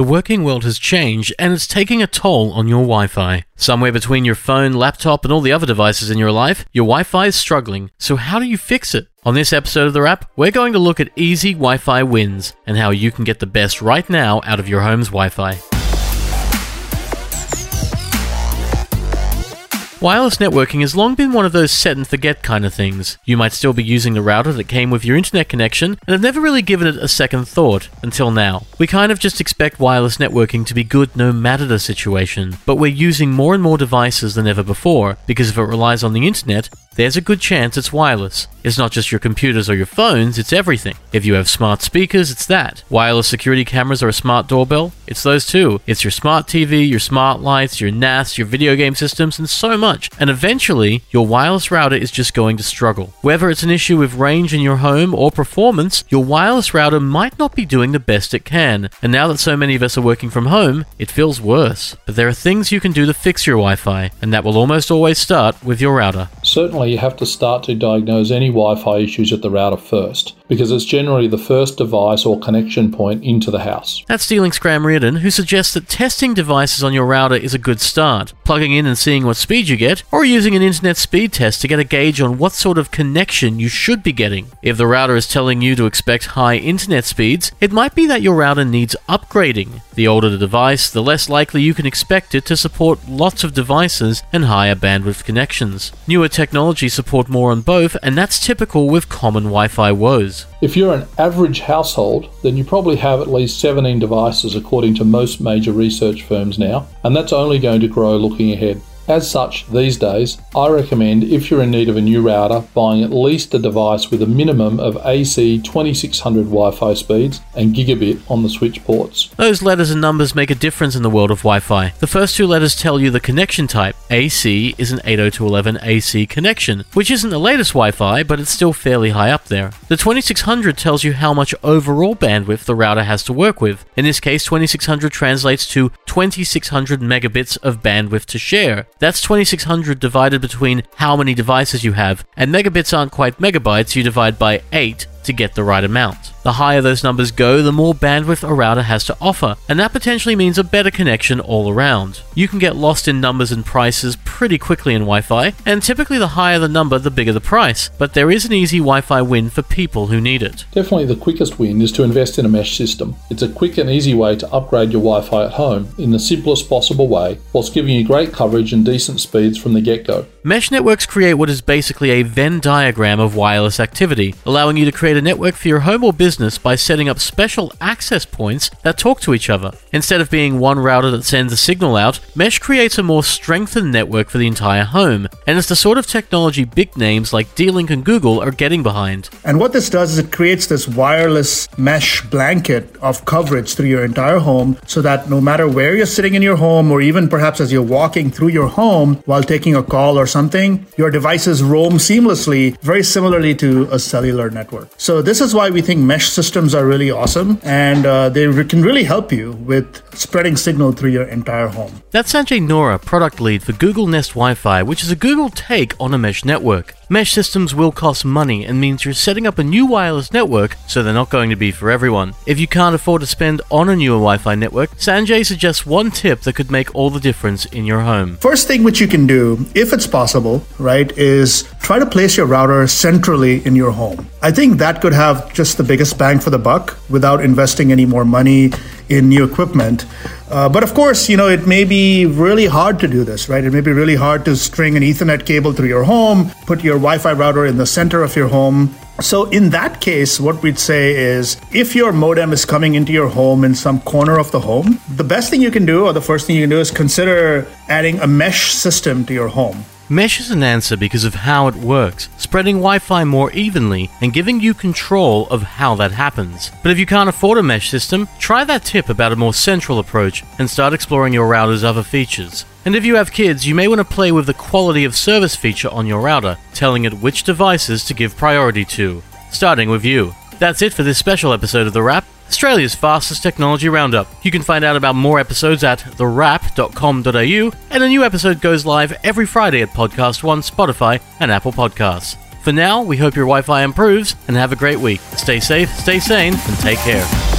The working world has changed and it's taking a toll on your Wi Fi. Somewhere between your phone, laptop, and all the other devices in your life, your Wi Fi is struggling. So, how do you fix it? On this episode of The Wrap, we're going to look at easy Wi Fi wins and how you can get the best right now out of your home's Wi Fi. Wireless networking has long been one of those set and forget kind of things. You might still be using the router that came with your internet connection and have never really given it a second thought until now. We kind of just expect wireless networking to be good no matter the situation, but we're using more and more devices than ever before because if it relies on the internet, there's a good chance it's wireless. It's not just your computers or your phones, it's everything. If you have smart speakers, it's that. Wireless security cameras or a smart doorbell, it's those too. It's your smart TV, your smart lights, your NAS, your video game systems, and so much. And eventually, your wireless router is just going to struggle. Whether it's an issue with range in your home or performance, your wireless router might not be doing the best it can. And now that so many of us are working from home, it feels worse. But there are things you can do to fix your Wi Fi, and that will almost always start with your router. Certainly, you have to start to diagnose any Wi Fi issues at the router first, because it's generally the first device or connection point into the house. That's D-Link's Graham Reardon, who suggests that testing devices on your router is a good start, plugging in and seeing what speed you get, or using an internet speed test to get a gauge on what sort of connection you should be getting. If the router is telling you to expect high internet speeds, it might be that your router needs upgrading. The older the device, the less likely you can expect it to support lots of devices and higher bandwidth connections. Newer technology support more on both, and that's typical with common Wi Fi woes. If you're an average household, then you probably have at least 17 devices according to most major research firms now, and that's only going to grow looking ahead. As such, these days, I recommend if you're in need of a new router, buying at least a device with a minimum of AC 2600 Wi Fi speeds and gigabit on the switch ports. Those letters and numbers make a difference in the world of Wi Fi. The first two letters tell you the connection type. AC is an 802.11ac connection, which isn't the latest Wi Fi, but it's still fairly high up there. The 2600 tells you how much overall bandwidth the router has to work with. In this case, 2600 translates to 2600 megabits of bandwidth to share. That's 2600 divided between how many devices you have, and megabits aren't quite megabytes, you divide by 8 to get the right amount. The higher those numbers go, the more bandwidth a router has to offer, and that potentially means a better connection all around. You can get lost in numbers and prices pretty quickly in Wi Fi, and typically the higher the number, the bigger the price, but there is an easy Wi Fi win for people who need it. Definitely the quickest win is to invest in a mesh system. It's a quick and easy way to upgrade your Wi Fi at home in the simplest possible way, whilst giving you great coverage and decent speeds from the get go. Mesh networks create what is basically a Venn diagram of wireless activity, allowing you to create a network for your home or business by setting up special access points that talk to each other. Instead of being one router that sends a signal out, Mesh creates a more strengthened network for the entire home, and it's the sort of technology big names like D-Link and Google are getting behind. And what this does is it creates this wireless mesh blanket of coverage through your entire home so that no matter where you're sitting in your home or even perhaps as you're walking through your home while taking a call or something, your devices roam seamlessly, very similarly to a cellular network. So this is why we think mesh systems are really awesome and uh, they re- can really help you with spreading signal through your entire home. That's Sanjay Noronha, product lead for Google Nest Wi-Fi, which is a Google take on a mesh network. Mesh systems will cost money and means you're setting up a new wireless network, so they're not going to be for everyone. If you can't afford to spend on a newer Wi Fi network, Sanjay suggests one tip that could make all the difference in your home. First thing which you can do, if it's possible, right, is try to place your router centrally in your home. I think that could have just the biggest bang for the buck without investing any more money in new equipment. Uh, but of course, you know, it may be really hard to do this, right? It may be really hard to string an Ethernet cable through your home, put your Wi Fi router in the center of your home. So, in that case, what we'd say is if your modem is coming into your home in some corner of the home, the best thing you can do, or the first thing you can do, is consider adding a mesh system to your home. Mesh is an answer because of how it works, spreading Wi Fi more evenly and giving you control of how that happens. But if you can't afford a mesh system, try that tip about a more central approach and start exploring your router's other features. And if you have kids, you may want to play with the quality of service feature on your router, telling it which devices to give priority to, starting with you. That's it for this special episode of The Wrap. Australia's fastest technology roundup. You can find out about more episodes at thewrap.com.au, and a new episode goes live every Friday at Podcast One, Spotify, and Apple Podcasts. For now, we hope your Wi Fi improves and have a great week. Stay safe, stay sane, and take care.